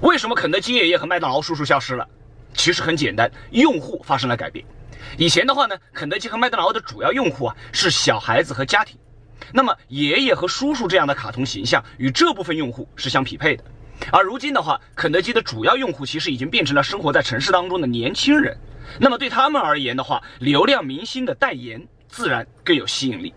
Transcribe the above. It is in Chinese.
为什么肯德基爷爷和麦当劳叔叔消失了？其实很简单用户发生了改变。以前的话呢肯德基和麦当劳的主要用户啊是小孩子和家庭。那么爷爷和叔叔这样的卡通形象与这部分用户是相匹配的。而如今的话肯德基的主要用户其实已经变成了生活在城市当中的年轻人。那么对他们而言的话流量明星的代言自然更有吸引力。